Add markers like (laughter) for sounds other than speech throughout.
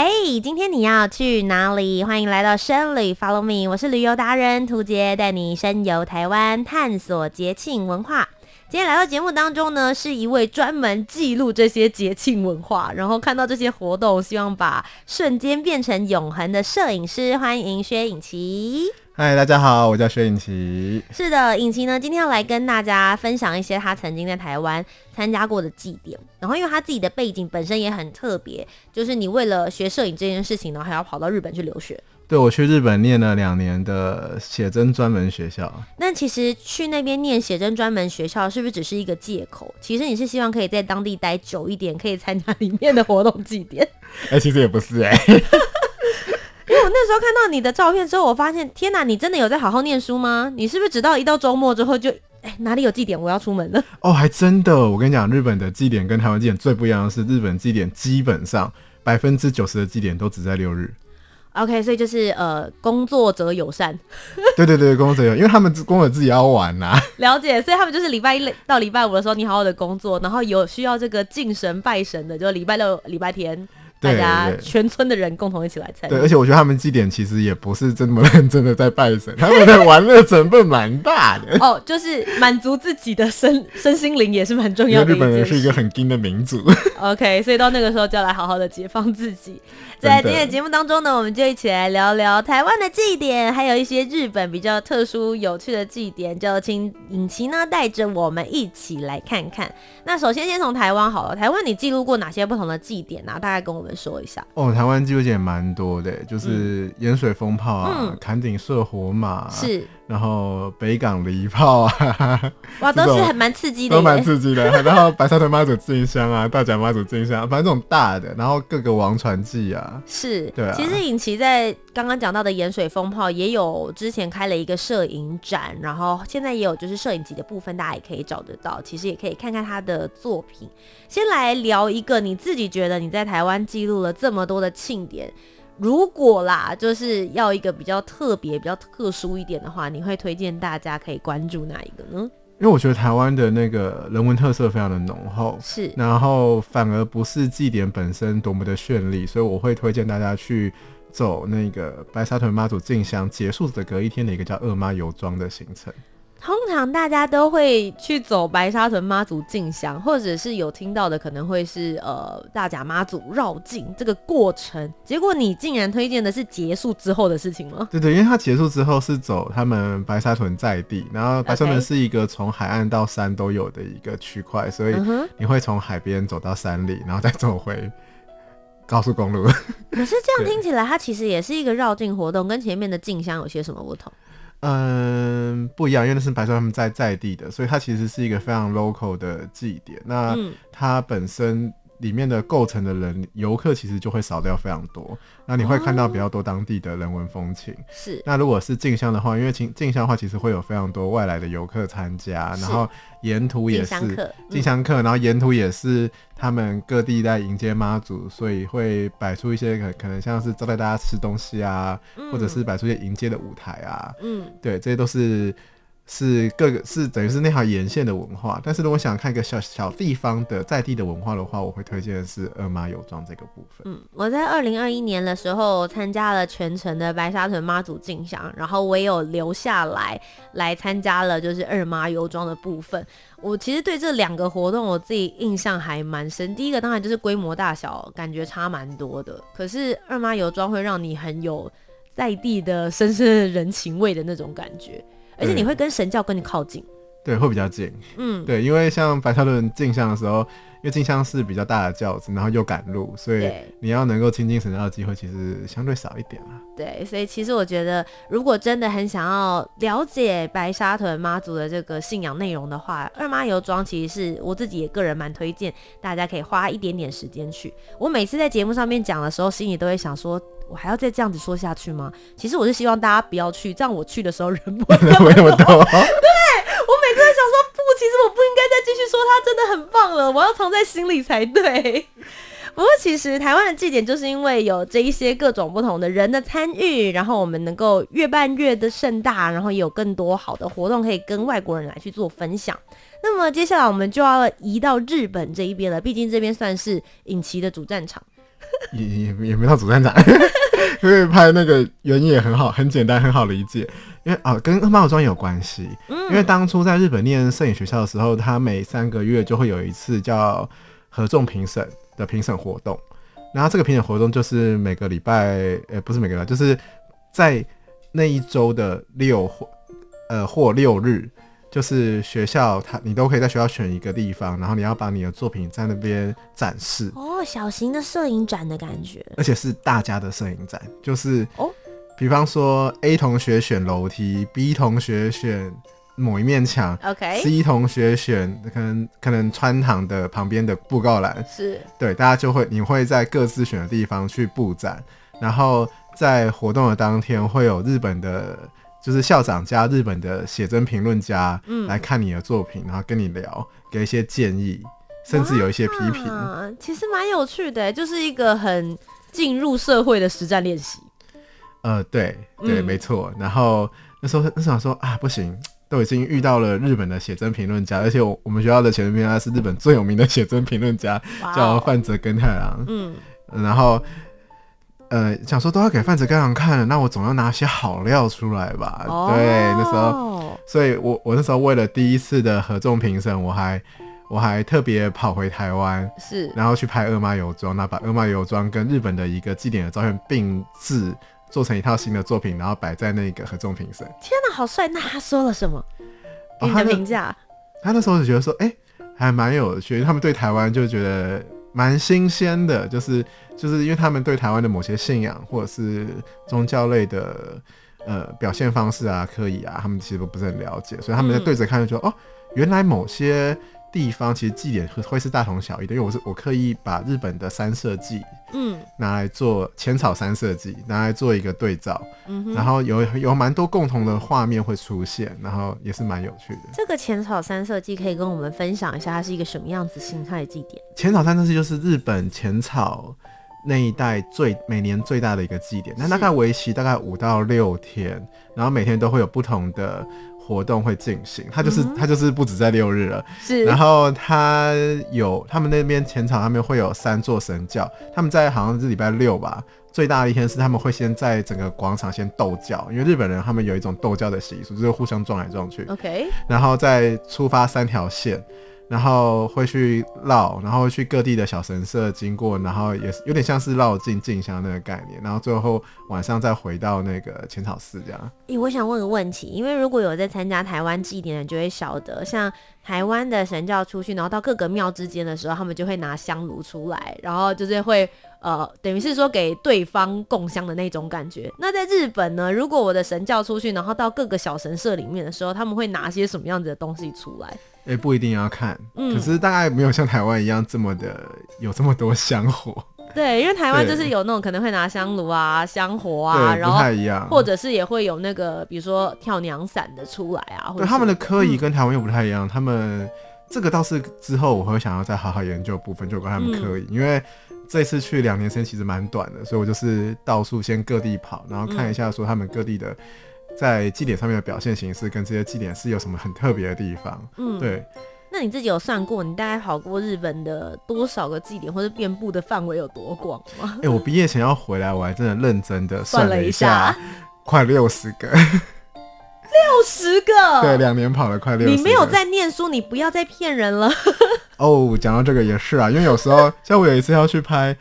嘿，hey, 今天你要去哪里？欢迎来到深旅 Follow Me，我是旅游达人涂杰，带你深游台湾，探索节庆文化。今天来到节目当中呢，是一位专门记录这些节庆文化，然后看到这些活动，希望把瞬间变成永恒的摄影师。欢迎薛颖琪。嗨，大家好，我叫薛颖琪。是的，颖琪呢，今天要来跟大家分享一些他曾经在台湾参加过的祭典。然后，因为他自己的背景本身也很特别，就是你为了学摄影这件事情呢，还要跑到日本去留学。对，我去日本念了两年的写真专门学校。那其实去那边念写真专门学校，是不是只是一个借口？其实你是希望可以在当地待久一点，可以参加里面的活动祭典。哎、欸，其实也不是哎、欸。因为我那时候看到你的照片之后，我发现天哪，你真的有在好好念书吗？你是不是直到一到周末之后就哎哪里有祭典，我要出门了？哦，还真的，我跟你讲，日本的祭典跟台湾祭典最不一样的是，日本祭典基本上百分之九十的祭典都只在六日。OK，所以就是呃工作者友善。(laughs) 对对对，工作者友，因为他们工作自己要玩呐、啊。(laughs) 了解，所以他们就是礼拜一到礼拜五的时候，你好好的工作，然后有需要这个敬神拜神的，就礼拜六、礼拜天。大家全村的人共同一起来参加。对，而且我觉得他们祭典其实也不是这么认真的在拜神，他们的玩乐成分蛮大的。哦，就是满足自己的身 (laughs) 身心灵也是蛮重要的。日本人是一个很精的民族。(laughs) OK，所以到那个时候就要来好好的解放自己。在今天的节目当中呢，我们就一起来聊聊台湾的祭典，还有一些日本比较特殊有趣的祭典，就请尹琪呢带着我们一起来看看。那首先先从台湾好了，台湾你记录过哪些不同的祭典啊？大概跟我们说一下。哦，台湾记录点蛮多的，就是盐水风炮啊，砍顶射火马，啊，是。然后北港离炮啊，哇，都是还蛮刺激的，都蛮刺激的。(laughs) 然后白沙屯妈祖进香啊，大甲妈祖进香，反正这种大的，然后各个王传记啊，是，对啊。其实颖琪在刚刚讲到的盐水风炮也有之前开了一个摄影展，然后现在也有就是摄影集的部分，大家也可以找得到。其实也可以看看他的作品。先来聊一个你自己觉得你在台湾记录了这么多的庆典。如果啦，就是要一个比较特别、比较特殊一点的话，你会推荐大家可以关注哪一个呢？因为我觉得台湾的那个人文特色非常的浓厚，是，然后反而不是祭典本身多么的绚丽，所以我会推荐大家去走那个白沙屯妈祖进香结束的隔一天的一个叫二妈游庄的行程。通常大家都会去走白沙屯妈祖进香，或者是有听到的可能会是呃大甲妈祖绕境这个过程。结果你竟然推荐的是结束之后的事情吗？对对，因为它结束之后是走他们白沙屯在地，然后白沙屯是一个从海岸到山都有的一个区块，所以你会从海边走到山里，然后再走回高速公路。可是这样 (laughs) 听起来，它其实也是一个绕境活动，跟前面的进香有些什么不同？嗯，不一样，因为那是白川他们在在地的，所以它其实是一个非常 local 的祭典。那它本身。里面的构成的人游客其实就会少掉非常多，那你会看到比较多当地的人文风情。是、哦，那如果是进香的话，因为进进香的话，其实会有非常多外来的游客参加，然后沿途也是进香客，然后沿途也是他们各地在迎接妈祖，所以会摆出一些可可能像是招待大家吃东西啊，嗯、或者是摆出一些迎接的舞台啊。嗯，对，这些都是。是各个是等于是那条沿线的文化，但是如果想看一个小小地方的在地的文化的话，我会推荐的是二妈游庄这个部分。嗯，我在二零二一年的时候参加了全程的白沙屯妈祖进香，然后我也有留下来来参加了就是二妈游庄的部分。我其实对这两个活动我自己印象还蛮深。第一个当然就是规模大小感觉差蛮多的，可是二妈游庄会让你很有在地的深深的人情味的那种感觉。而且你会跟神教跟你靠近，对，会比较近。嗯，对，因为像白沙屯进香的时候。因为进香是比较大的轿子，然后又赶路，所以你要能够亲近神教的机会其实相对少一点啦。对，所以其实我觉得，如果真的很想要了解白沙屯妈祖的这个信仰内容的话，二妈游庄其实是我自己也个人蛮推荐，大家可以花一点点时间去。我每次在节目上面讲的时候，心里都会想说，我还要再这样子说下去吗？其实我是希望大家不要去，这样我去的时候人不会那么多。(laughs) 对，我每次都想说不。其实我不应该再继续说他真的很棒了，我要藏在心里才对。(laughs) 不过其实台湾的祭典就是因为有这一些各种不同的人的参与，然后我们能够越办越的盛大，然后也有更多好的活动可以跟外国人来去做分享。那么接下来我们就要移到日本这一边了，毕竟这边算是影旗的主战场。(laughs) 也也也没到主战场，(laughs) 因为拍那个原因也很好，很简单，很好理解。因为啊、哦，跟二妈油庄有关系。因为当初在日本念摄影学校的时候，他每三个月就会有一次叫合众评审的评审活动。然后这个评审活动就是每个礼拜，呃，不是每个礼拜，就是在那一周的六或呃或六日。就是学校，他你都可以在学校选一个地方，然后你要把你的作品在那边展示。哦，小型的摄影展的感觉，而且是大家的摄影展，就是哦，比方说 A 同学选楼梯，B 同学选某一面墙，OK，C 同学选可能可能穿堂的旁边的布告栏，是对，大家就会你会在各自选的地方去布展，然后在活动的当天会有日本的。就是校长加日本的写真评论家来看你的作品，嗯、然后跟你聊，给一些建议，甚至有一些批评。其实蛮有趣的，就是一个很进入社会的实战练习。呃，对对，嗯、没错。然后那时候那时候说啊，不行，都已经遇到了日本的写真评论家，而且我我们学校的写真评论家是日本最有名的写真评论家，哦、叫范泽根太郎。嗯，然后。呃，想说都要给饭泽根太郎看了，那我总要拿些好料出来吧？哦、对，那时候，所以我我那时候为了第一次的合众评审，我还我还特别跑回台湾，是，然后去拍二妈油庄，那把二妈油庄跟日本的一个祭典的照片并置，做成一套新的作品，然后摆在那个合众评审。天哪，好帅！那他说了什么？你的评价？他那时候就觉得说，哎、欸，还蛮有趣，他们对台湾就觉得。蛮新鲜的，就是就是因为他们对台湾的某些信仰或者是宗教类的呃表现方式啊、科仪啊，他们其实都不是很了解，所以他们在对着看就说、嗯、哦，原来某些。地方其实祭典会会是大同小异的，因为我是我刻意把日本的三社祭，嗯，拿来做浅草三社祭，拿来做一个对照，嗯，然后有有蛮多共同的画面会出现，然后也是蛮有趣的。这个浅草三社祭可以跟我们分享一下，它是一个什么样子形态的祭典？浅草三社祭就是日本浅草那一带最每年最大的一个祭典，那大概为期大概五到六天，然后每天都会有不同的。活动会进行，它就是它、嗯、就是不止在六日了，是。然后它有他们那边前场，他们会有三座神教，他们在好像是礼拜六吧，最大的一天是他们会先在整个广场先斗教，因为日本人他们有一种斗教的习俗，就是互相撞来撞去。OK。然后再出发三条线。然后会去绕，然后去各地的小神社经过，然后也有点像是绕境进香那个概念，然后最后晚上再回到那个浅草寺这样。咦，我想问个问题，因为如果有在参加台湾祭典的，就会晓得，像台湾的神教出去，然后到各个庙之间的时候，他们就会拿香炉出来，然后就是会呃，等于是说给对方供香的那种感觉。那在日本呢，如果我的神教出去，然后到各个小神社里面的时候，他们会拿些什么样子的东西出来？也、欸、不一定要看，嗯、可是大概没有像台湾一样这么的有这么多香火。对，因为台湾就是有那种可能会拿香炉啊、香火啊，然后不太一样，或者是也会有那个比如说跳娘伞的出来啊。对，他们的科仪跟台湾又不太一样，嗯、他们这个倒是之后我会想要再好好研究部分，就跟他们科仪，嗯、因为这次去两年时间其实蛮短的，所以我就是到处先各地跑，然后看一下说他们各地的。在祭典上面的表现形式跟这些祭典是有什么很特别的地方？嗯，对。那你自己有算过，你大概跑过日本的多少个祭典，或者遍布的范围有多广吗？哎、欸，我毕业前要回来，我还真的认真的算了一下，快六十个。六十个？(laughs) 对，两年跑了快六十个。你没有在念书，你不要再骗人了。(laughs) 哦，讲到这个也是啊，因为有时候像我有一次要去拍。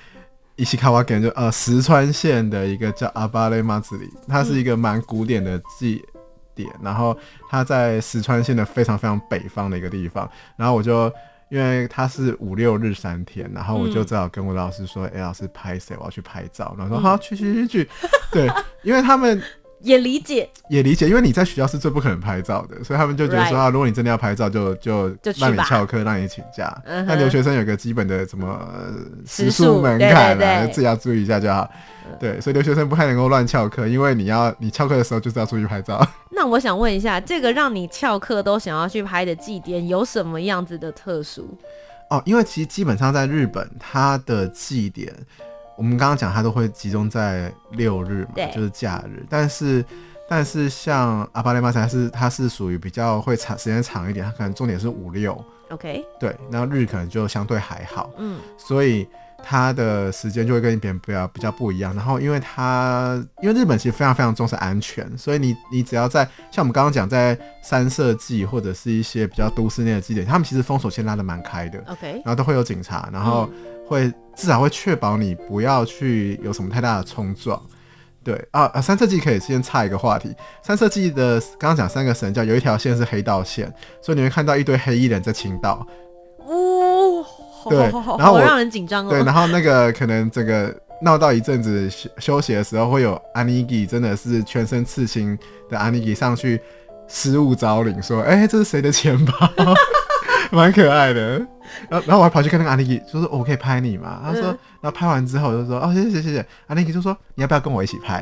伊西卡瓦给就呃石川县的一个叫阿巴雷马子里，它是一个蛮古典的祭点，然后它在石川县的非常非常北方的一个地方，然后我就因为它是五六日三天，然后我就只好跟我老师说：“哎、老师拍谁？我要去拍照。”然后说：“好、去去去去。”对，因为他们。也理解，也理解，因为你在学校是最不可能拍照的，所以他们就觉得说啊，如果你真的要拍照就，就就让你翘课，让你请假。那留学生有个基本的什么时数门槛啊，自己要注意一下就好。对，所以留学生不太能够乱翘课，因为你要你翘课的时候就是要出去拍照。(laughs) 那我想问一下，这个让你翘课都想要去拍的祭典有什么样子的特殊？哦，因为其实基本上在日本，它的祭典。我们刚刚讲，它都会集中在六日嘛，就是假日。但是，但是像阿巴雷马才是它是属于比较会长时间长一点，它可能重点是五六。OK。对，然后日可能就相对还好。嗯。所以它的时间就会跟别人比较比较不一样。然后，因为它因为日本其实非常非常重视安全，所以你你只要在像我们刚刚讲在三社祭或者是一些比较都市内的祭典，他们其实封锁线拉的蛮开的。OK。然后都会有警察，然后。嗯会至少会确保你不要去有什么太大的冲撞，对啊啊！三社祭可以先插一个话题，三社祭的刚刚讲三个神教有一条线是黑道线，所以你会看到一堆黑衣人在倾倒，哦，对，然后我让人紧张哦，对，然后那个 (laughs) 可能整个闹到一阵子休休息的时候，会有阿尼基真的是全身刺青的阿尼基上去失物招领，说，哎、欸，这是谁的钱包？(laughs) (laughs) 蛮可爱的，然后然后我还跑去跟那个阿尼基，就说我可以拍你嘛？他说，然后拍完之后就说哦，谢谢谢谢。阿尼基就说你要不要跟我一起拍？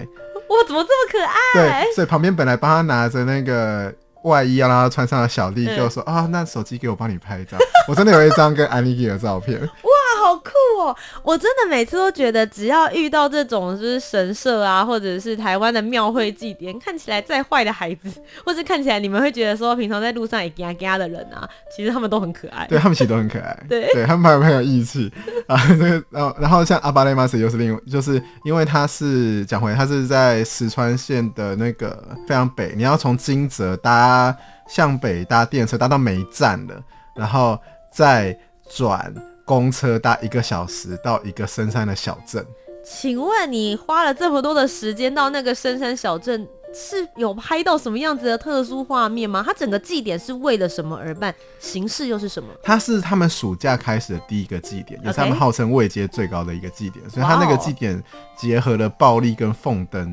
哇，怎么这么可爱？对，所以旁边本来帮他拿着那个外衣要让他穿上的小丽就说啊、哦，那手机给我帮你拍一张。我真的有一张跟阿尼基的照片。好酷哦！我真的每次都觉得，只要遇到这种就是神社啊，或者是台湾的庙会祭典，看起来再坏的孩子，或是看起来你们会觉得说平常在路上也嘎嘎的人啊，(laughs) 其实他们都很可爱。对，他们其实都很可爱。(laughs) 对，对他们还有很有义气啊。这个，然后然后像阿巴雷马斯又是另，就是因为他是讲回他是在石川县的那个非常北，你要从金泽搭向北搭电车搭到梅站的，然后再转。公车搭一个小时到一个深山的小镇，请问你花了这么多的时间到那个深山小镇，是有拍到什么样子的特殊画面吗？它整个祭典是为了什么而办？形式又是什么？它是他们暑假开始的第一个祭典，也是他们号称位阶最高的一个祭典所以它那个祭典结合了暴力跟凤灯。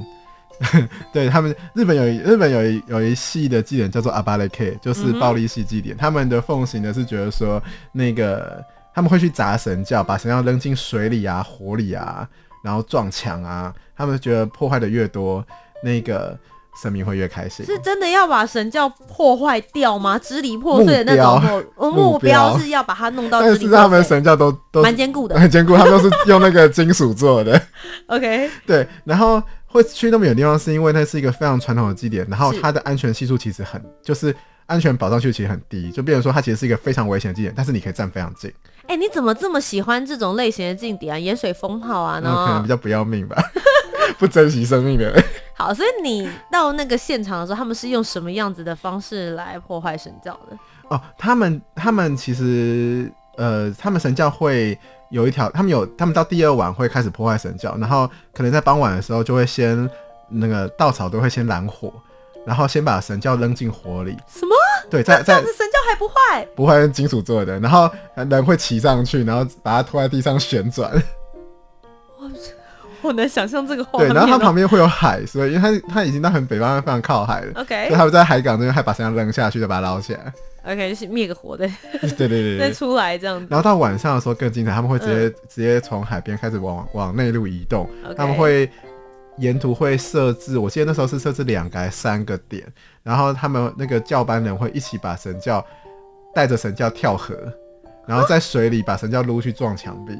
(laughs) 对他们，日本有一日本有一有一系的祭典叫做阿巴雷 K，就是暴力系祭典。Mm hmm. 他们的奉行的是觉得说那个。他们会去砸神教，把神教扔进水里啊、火里啊，然后撞墙啊。他们觉得破坏的越多，那个神明会越开心。是真的要把神教破坏掉吗？支离破碎的那种目标，(laughs) 目标是要把它弄到。但是他们神教都都蛮坚固的，(laughs) 很坚固。他们都是用那个金属做的。(laughs) OK，对。然后会去那么远的地方，是因为那是一个非常传统的祭典，然后它的安全系数其实很，就是安全保障系数其实很低，就变成说它其实是一个非常危险的祭典，但是你可以站非常近。哎、欸，你怎么这么喜欢这种类型的劲敌啊？盐水风炮啊，那可能比较不要命吧，(laughs) 不珍惜生命的人。(laughs) 好，所以你到那个现场的时候，他们是用什么样子的方式来破坏神教的？哦，他们他们其实呃，他们神教会有一条，他们有他们到第二晚会开始破坏神教，然后可能在傍晚的时候就会先那个稻草都会先燃火，然后先把神教扔进火里。什么？对，在在神教还不坏，不坏，金属做的，然后人会骑上去，然后把它拖在地上旋转。我 (laughs) 我能想象这个画面。对，然后它旁边会有海，所以因为它它已经到很北方，非常靠海了。OK，所以他们在海港那边还把神教扔下去，再把它捞起来。OK，就是灭个火的。对对对对，(laughs) 再出来这样子。然后到晚上的时候更精彩，他们会直接、嗯、直接从海边开始往往内陆移动.他们会。沿途会设置，我记得那时候是设置两个还是三个点，然后他们那个教班人会一起把神教带着神教跳河，然后在水里把神教撸去撞墙壁。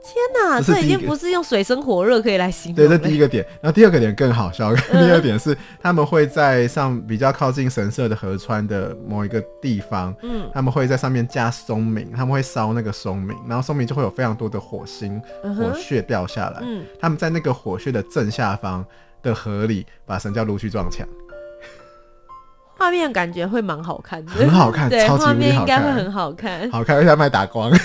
天哪，这，这已经不是用水深火热可以来形容。对，这第一个点，然后第二个点更好笑。嗯、第二点是他们会在上比较靠近神社的河川的某一个地方，嗯，他们会在上面架松明，他们会烧那个松明，然后松明就会有非常多的火星、嗯、火屑掉下来。嗯，他们在那个火屑的正下方的河里把神教撸去撞墙。画面感觉会蛮好看的，很好看，对，画面应该会很好看，好看，而且还打光。(laughs)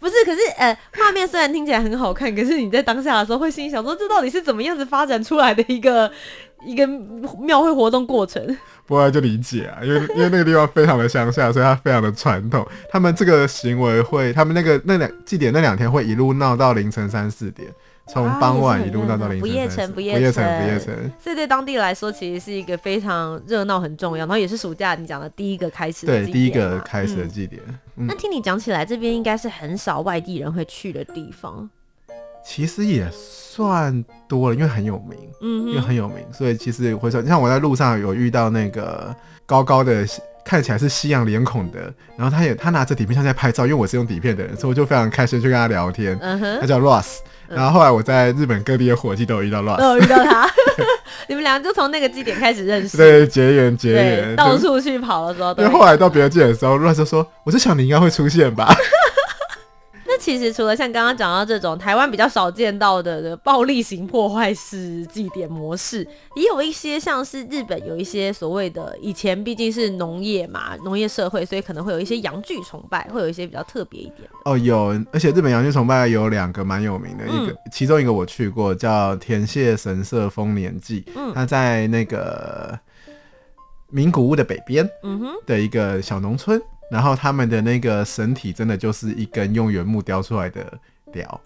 不是，可是呃，画面虽然听起来很好看，可是你在当下的时候会心里想说，这到底是怎么样子发展出来的一个 (laughs) 一个庙会活动过程。不过就理解啊，因为因为那个地方非常的乡下，所以它非常的传统。他们这个行为会，他们那个那两祭典那两天会一路闹到凌晨三四点。从傍晚一路到到凌晨，不夜城，不夜城，不夜城。所以对当地来说，其实是一个非常热闹、很重要，然后也是暑假你讲的第一个开始。对，第一个开始的祭典。嗯嗯、那听你讲起来，这边应该是很少外地人会去的地方。其实也算多了，因为很有名，嗯，因为很有名，所以其实会说，像我在路上有遇到那个高高的。看起来是西洋脸孔的，然后他也他拿着底片像在拍照，因为我是用底片的人，所以我就非常开心去跟他聊天。嗯哼，他叫 Ross，然后后来我在日本各地的伙计都有遇到 Ross，都有遇到他，(laughs) 你们俩就从那个基点开始认识，对，结缘结缘，到处去跑的时候，因为后来到别的基点的时候，Ross 就说：“我就想你应该会出现吧。”其实除了像刚刚讲到这种台湾比较少见到的的暴力型破坏式祭典模式，也有一些像是日本有一些所谓的以前毕竟是农业嘛，农业社会，所以可能会有一些阳具崇拜，会有一些比较特别一点。哦，有，而且日本阳具崇拜有两个蛮有名的，一个、嗯、其中一个我去过，叫田谢神社丰年祭，嗯，它在那个名古屋的北边，嗯哼，的一个小农村。然后他们的那个神体真的就是一根用原木雕出来的雕。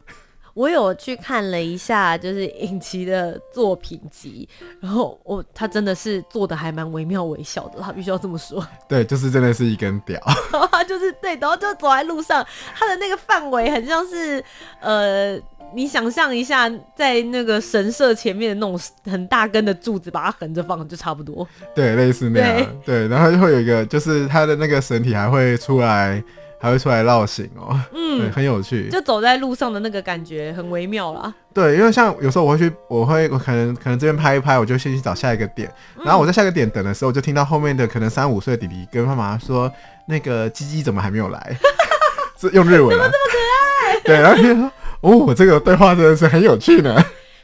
我有去看了一下，就是影集的作品集，然后我他真的是做的还蛮惟妙惟肖的，他必须要这么说。(laughs) (laughs) 对，就是真的是一根屌。就是对，然后就走在路上，他的那个范围很像是呃。你想象一下，在那个神社前面的那种很大根的柱子，把它横着放，就差不多。对，类似那样。对，对，然后就会有一个，就是他的那个神体还会出来，还会出来绕行哦。嗯，很有趣。就走在路上的那个感觉很微妙啦。对，因为像有时候我会去，我会我可能可能这边拍一拍，我就先去找下一个点。然后我在下一个点等的时候，就听到后面的可能三五岁的弟弟跟妈妈说：“那个鸡鸡怎么还没有来？” (laughs) 是用日文。(laughs) 怎么这么可爱？对，然后就说。哦，这个对话真的是很有趣呢。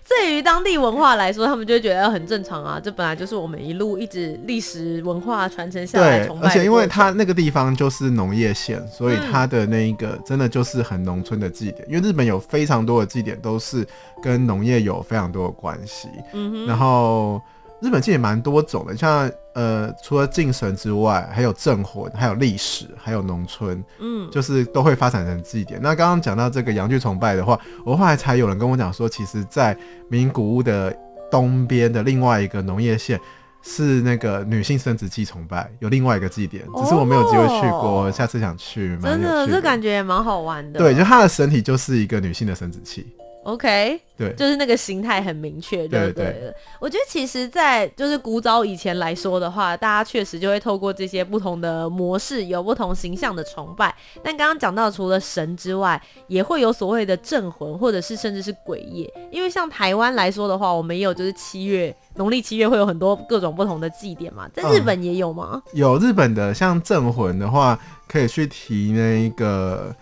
对于当地文化来说，他们就会觉得很正常啊，这本来就是我们一路一直历史文化传承下来。对，而且因为它那个地方就是农业县，所以它的那一个真的就是很农村的祭典。嗯、因为日本有非常多的祭典都是跟农业有非常多的关系。嗯哼，然后。日本祭也蛮多种的，像呃，除了敬神之外，还有镇魂，还有历史，还有农村，嗯，就是都会发展成祭典。那刚刚讲到这个阳具崇拜的话，我后来才有人跟我讲说，其实，在名古屋的东边的另外一个农业县，是那个女性生殖器崇拜，有另外一个祭典，只是我没有机会去过，哦、下次想去。真的，这感觉也蛮好玩的。对，就她的身体就是一个女性的生殖器。OK，对，就是那个形态很明确，对对，对，对。我觉得其实，在就是古早以前来说的话，大家确实就会透过这些不同的模式，有不同形象的崇拜。但刚刚讲到，除了神之外，也会有所谓的镇魂，或者是甚至是鬼夜。因为像台湾来说的话，我们也有就是七月农历七月会有很多各种不同的祭典嘛。在日本也有吗？嗯、有日本的，像镇魂的话，可以去提那一个。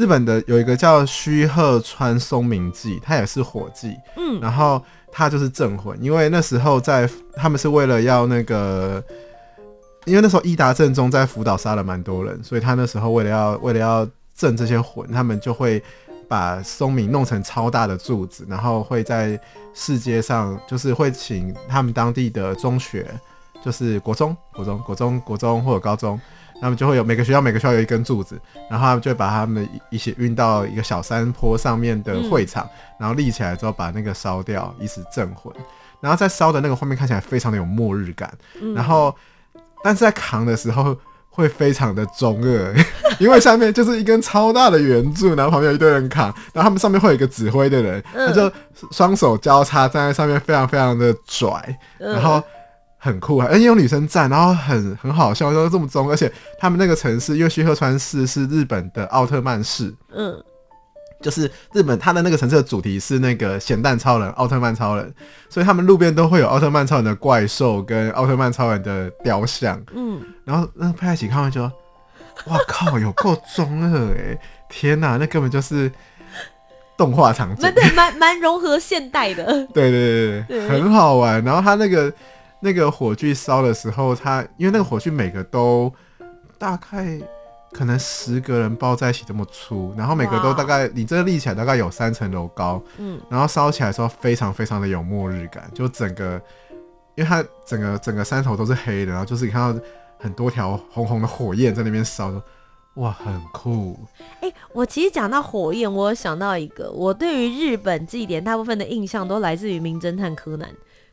日本的有一个叫须贺川松明记，他也是火祭，嗯，然后他就是镇魂，因为那时候在他们是为了要那个，因为那时候伊达正宗在福岛杀了蛮多人，所以他那时候为了要为了要镇这些魂，他们就会把松明弄成超大的柱子，然后会在世界上就是会请他们当地的中学，就是国中、国中、国中、国中或者高中。他们就会有每个学校每个学校有一根柱子，然后他们就会把他们一起运到一个小山坡上面的会场，嗯、然后立起来之后把那个烧掉，以此镇魂。然后在烧的那个画面看起来非常的有末日感，嗯、然后但是在扛的时候会非常的中二，因为下面就是一根超大的圆柱，然后旁边有一堆人扛，然后他们上面会有一个指挥的人，他就双手交叉站在上面，非常非常的拽，然后。很酷啊！而且有女生站，然后很很好笑，说这么中，而且他们那个城市，因为须贺川市是日本的奥特曼市，嗯，就是日本它的那个城市的主题是那个咸蛋超人、奥特曼超人，所以他们路边都会有奥特曼超人的怪兽跟奥特曼超人的雕像，嗯，然后那拍在一起看完就，哇靠，有够中二哎！天哪，那根本就是动画场景，对，蛮蛮融合现代的，对对对对，对很好玩。然后他那个。那个火炬烧的时候，它因为那个火炬每个都大概可能十个人抱在一起这么粗，然后每个都大概你这个立起来大概有三层楼高，嗯，然后烧起来的时候非常非常的有末日感，就整个因为它整个整个山头都是黑的，然后就是你看到很多条红红的火焰在那边烧，哇，很酷。哎、欸，我其实讲到火焰，我有想到一个，我对于日本祭典大部分的印象都来自于《名侦探柯南》。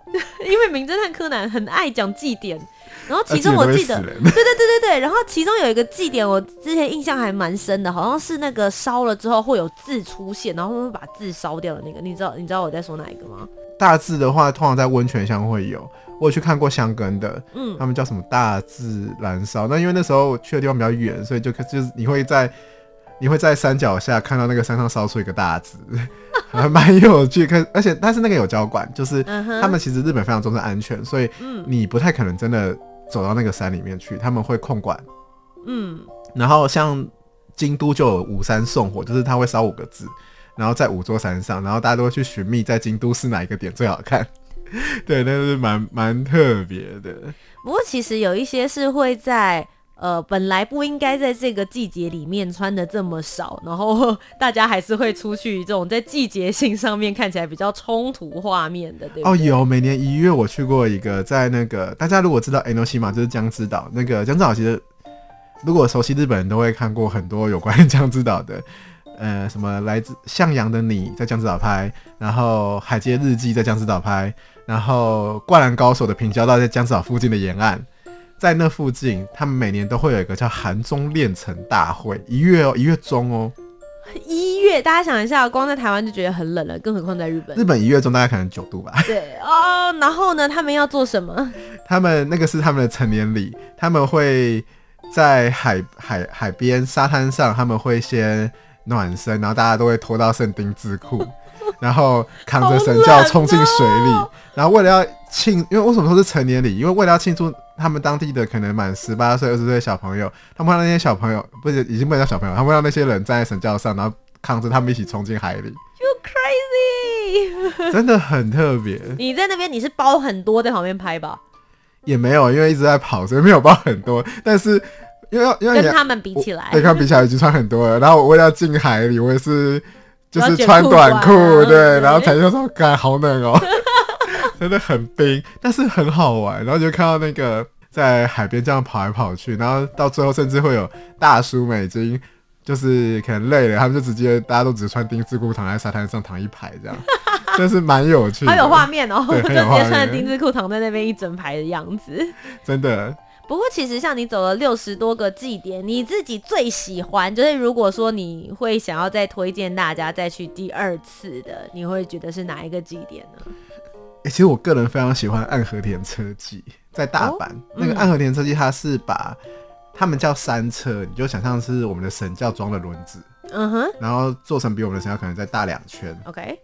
(laughs) 因为名侦探柯南很爱讲祭典，然后其中我记得，(laughs) 对对对对对，然后其中有一个祭典，我之前印象还蛮深的，好像是那个烧了之后会有字出现，然后会把字烧掉的那个，你知道你知道我在说哪一个吗？大字的话，通常在温泉乡会有，我有去看过香根的，嗯，他们叫什么大字燃烧，那因为那时候我去的地方比较远，所以就就是你会在。你会在山脚下看到那个山上烧出一个大字，还蛮有趣。可而且但是那个有交管，就是他们其实日本非常重视安全，所以你不太可能真的走到那个山里面去，他们会控管。嗯，然后像京都就有五山送火，就是他会烧五个字，然后在五座山上，然后大家都会去寻觅在京都是哪一个点最好看。(laughs) 对，那是蛮蛮特别的。不过其实有一些是会在。呃，本来不应该在这个季节里面穿的这么少，然后 (laughs) 大家还是会出去这种在季节性上面看起来比较冲突画面的，哦，有，每年一月我去过一个，在那个大家如果知道 Enoshima 就是江之岛，那个江之岛其实如果熟悉日本人都会看过很多有关江之岛的，呃，什么来自向阳的你在江之岛拍，然后海街日记在江之岛拍，然后灌篮高手的平交道在江之岛附近的沿岸。在那附近，他们每年都会有一个叫韩中练成大会，一月哦，一月中哦，一月，大家想一下，光在台湾就觉得很冷了，更何况在日本。日本一月中大概可能九度吧。对哦，然后呢，他们要做什么？他们那个是他们的成年礼，他们会在海海海边沙滩上，他们会先暖身，然后大家都会脱到圣丁字裤，(laughs) 然后扛着神教冲进水里，哦、然后为了要庆，因为为什么说是成年礼？因为为了要庆祝。他们当地的可能满十八岁、二十岁的小朋友，他们让那些小朋友不是已经不能叫小朋友，他们让那些人站在神教上，然后扛着他们一起冲进海里。You crazy！(laughs) 真的很特别。你在那边你是包很多在旁边拍吧？也没有，因为一直在跑，所以没有包很多。但是因为因为跟他们比起来，对，跟他们比起来已经穿很多了。然后我为了要进海里，我也是就是穿短裤，对，然后才就说，感好冷哦。(laughs) 真的很冰，但是很好玩。然后就看到那个在海边这样跑来跑去，然后到最后甚至会有大叔们已经就是可能累了，他们就直接大家都只穿丁字裤躺在沙滩上躺一排这样，(laughs) 真是蛮有趣的。好有画面哦，对就直接穿着丁字裤躺在那边一整排的样子，真的。不过其实像你走了六十多个祭典，你自己最喜欢就是如果说你会想要再推荐大家再去第二次的，你会觉得是哪一个祭典呢？欸、其实我个人非常喜欢暗和田车技，在大阪、那个暗和田车技，它是把他们叫山车，你就想象是我们的神轿装的轮子，嗯哼，然后做成比我们的神轿可能再大两圈，OK，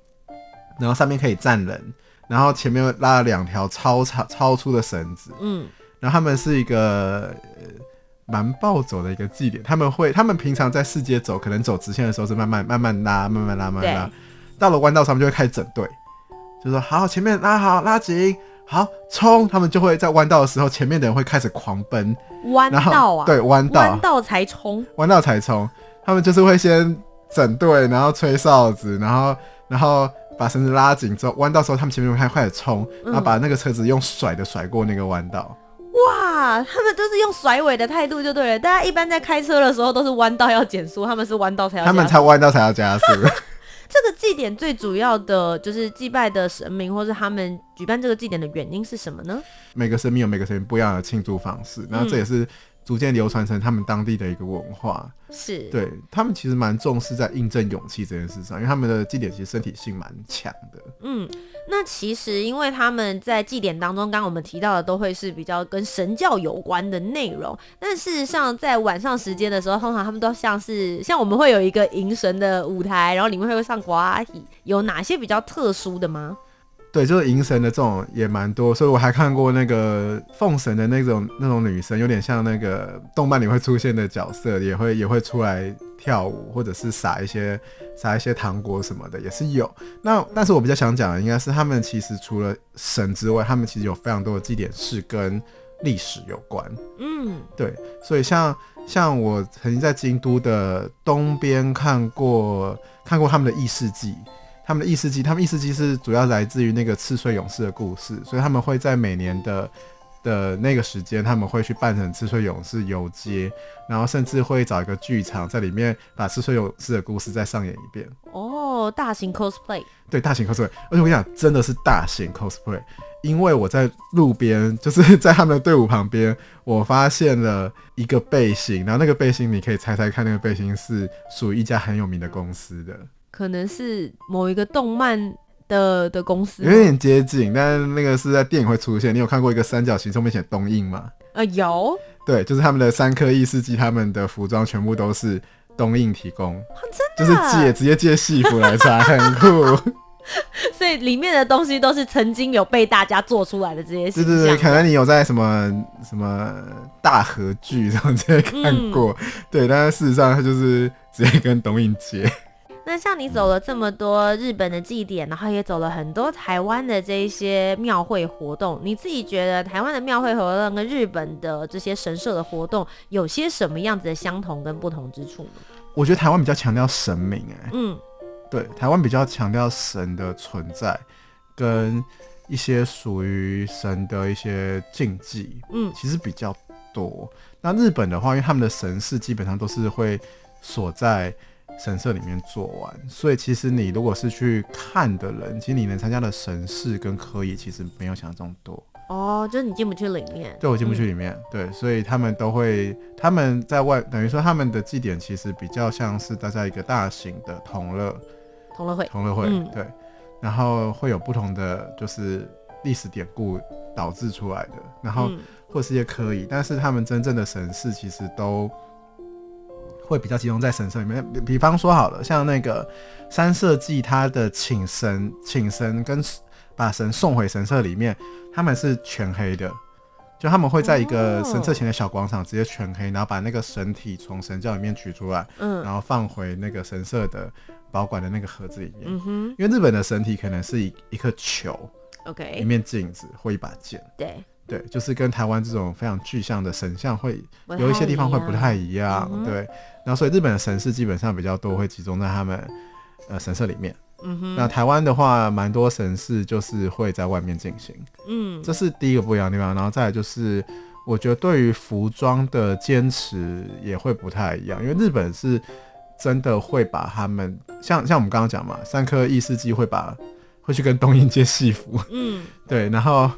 然后上面可以站人，然后前面拉了两条超长超粗的绳子，嗯，然后他们是一个蛮、呃、暴走的一个祭典，他们会他们平常在世界走，可能走直线的时候是慢慢慢慢拉，慢慢拉，慢慢拉，到了弯道上面就会开始整队。就说好，前面拉好，拉紧，好冲！他们就会在弯道的时候，前面的人会开始狂奔。弯道啊，对，弯道，弯道才冲，弯道才冲。他们就是会先整队，然后吹哨子，然后然后把绳子拉紧之后，弯道时候他们前面会开始冲，然后把那个车子用甩的甩过那个弯道。哇，他们都是用甩尾的态度就对了。大家一般在开车的时候都是弯道要减速，他们是弯道才要，他们才弯道才要加速。这个祭典最主要的就是祭拜的神明，或是他们举办这个祭典的原因是什么呢？每个神明有每个神明不一样的庆祝方式，那这也是逐渐流传成他们当地的一个文化。是，对，他们其实蛮重视在印证勇气这件事上，因为他们的祭典其实身体性蛮强的。嗯，那其实因为他们在祭典当中，刚刚我们提到的都会是比较跟神教有关的内容，但事实上在晚上时间的时候，通常他们都像是像我们会有一个迎神的舞台，然后里面会上瓜阿姨，有哪些比较特殊的吗？对，就是银神的这种也蛮多，所以我还看过那个奉神的那种那种女生，有点像那个动漫里会出现的角色，也会也会出来跳舞，或者是撒一些撒一些糖果什么的，也是有。那但是我比较想讲的，应该是他们其实除了神之外，他们其实有非常多的祭典是跟历史有关。嗯，对，所以像像我曾经在京都的东边看过看过他们的异世纪。他们的异世纪，他们异世纪是主要来自于那个赤穗勇士的故事，所以他们会在每年的的那个时间，他们会去扮成赤穗勇士游街，然后甚至会找一个剧场在里面把赤穗勇士的故事再上演一遍。哦，大型 cosplay，对，大型 cosplay，而且我跟你讲，真的是大型 cosplay，因为我在路边，就是在他们的队伍旁边，我发现了一个背心，然后那个背心你可以猜猜看，那个背心是属于一家很有名的公司的，可能是某一个动漫。的的公司有点接近，但是那个是在电影会出现。你有看过一个三角形上面写东映吗？呃，有。对，就是他们的三颗异世纪，他们的服装全部都是东映提供，啊、真的，就是借直接借戏服来穿，很酷。(laughs) 所以里面的东西都是曾经有被大家做出来的这些事情。对对对，可能你有在什么什么大河剧上这些看过，嗯、对，但是事实上它就是直接跟东映借。那像你走了这么多日本的祭典，然后也走了很多台湾的这一些庙会活动，你自己觉得台湾的庙会活动跟日本的这些神社的活动有些什么样子的相同跟不同之处呢？我觉得台湾比较强调神明，哎，嗯，对，台湾比较强调神的存在跟一些属于神的一些禁忌，嗯，其实比较多。那日本的话，因为他们的神事基本上都是会锁在。神社里面做完，所以其实你如果是去看的人，其实你能参加的神事跟科仪其实没有想象中多。哦，就是你进不去里面。对，我进不去里面。嗯、对，所以他们都会，他们在外，等于说他们的祭典其实比较像是大家一个大型的同乐，同乐会，同乐会，嗯、对。然后会有不同的就是历史典故导致出来的，然后或是一些可以，但是他们真正的神事其实都。会比较集中在神社里面，比方说好了，像那个三社祭，他的请神、请神跟把神送回神社里面，他们是全黑的，就他们会在一个神社前的小广场直接全黑，然后把那个神体从神教里面取出来，嗯，然后放回那个神社的保管的那个盒子里面，嗯哼，因为日本的神体可能是一一颗球，OK，一面镜子或一把剑，对。对，就是跟台湾这种非常具象的神像会有一些地方会不太一样，嗯、对。然后所以日本的神事基本上比较多会集中在他们呃神社里面，嗯哼。那台湾的话，蛮多神事就是会在外面进行，嗯，这是第一个不一样的地方。然后再来就是，我觉得对于服装的坚持也会不太一样，因为日本是真的会把他们像像我们刚刚讲嘛，三颗异世纪会把会去跟东映借戏服，嗯，(laughs) 对，然后。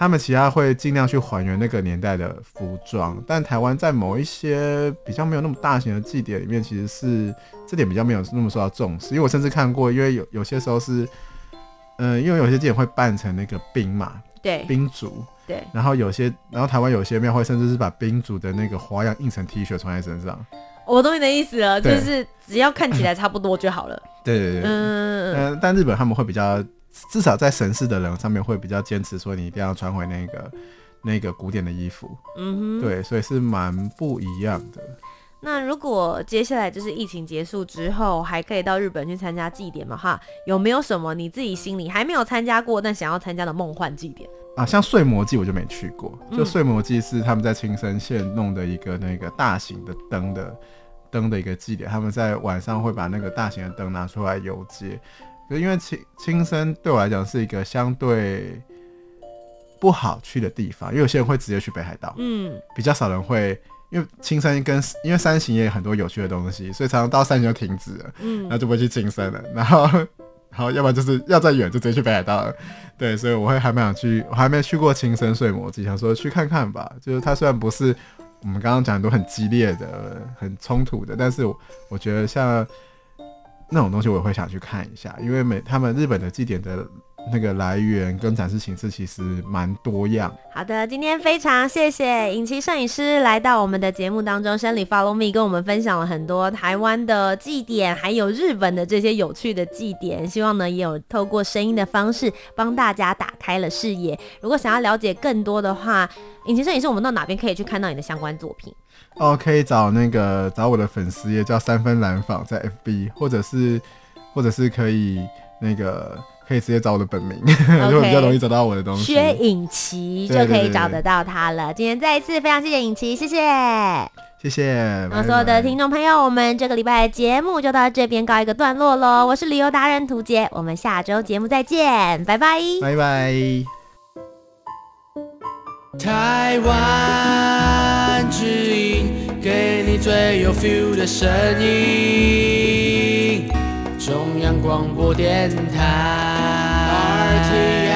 他们其他会尽量去还原那个年代的服装，但台湾在某一些比较没有那么大型的祭典里面，其实是这点比较没有那么受到重视。因为我甚至看过，因为有有些时候是，嗯、呃，因为有些祭典会扮成那个兵嘛，对，兵卒，对，然后有些，然后台湾有些庙会甚至是把兵卒的那个花样印成 T 恤穿在身上。我懂你的意思了，就是只要看起来差不多就好了。对对对，嗯嗯，但日本他们会比较。至少在神事的人上面会比较坚持说，你一定要穿回那个那个古典的衣服。嗯哼，对，所以是蛮不一样的。那如果接下来就是疫情结束之后，还可以到日本去参加祭典吗？哈，有没有什么你自己心里还没有参加过但想要参加的梦幻祭典啊？像睡魔祭我就没去过，就睡魔祭是他们在青森县弄的一个那个大型的灯的灯的一个祭典，他们在晚上会把那个大型的灯拿出来游街。因为青青森对我来讲是一个相对不好去的地方，因为有些人会直接去北海道，嗯，比较少人会，因为青森跟因为山形也有很多有趣的东西，所以常常到山形就停止了，嗯，然后就不会去青森了，然后，(laughs) 然后要不然就是要再远就直接去北海道了，对，所以我会还蛮想去，我还没去过青森睡魔祭，想说去看看吧，就是它虽然不是我们刚刚讲很多很激烈的、很冲突的，但是我，我觉得像。那种东西我也会想去看一下，因为每他们日本的祭典的那个来源跟展示形式其实蛮多样。好的，今天非常谢谢影奇摄影师来到我们的节目当中生理 Follow Me 跟我们分享了很多台湾的祭典，还有日本的这些有趣的祭典。希望呢也有透过声音的方式帮大家打开了视野。如果想要了解更多的话，影奇摄影师，我们到哪边可以去看到你的相关作品？哦，可以找那个找我的粉丝也叫三分蓝坊在 FB，或者是或者是可以那个可以直接找我的本名，(laughs) okay, 就比较容易找到我的东西。薛颖琪就可以找得到他了。今天再一次非常谢谢颖琪，谢谢，谢谢。那所有的听众朋友，我们这个礼拜的节目就到这边告一个段落喽。我是旅游达人涂杰，我们下周节目再见，拜拜，拜拜。台湾之音，给你最有 feel 的声音。中央广播电台。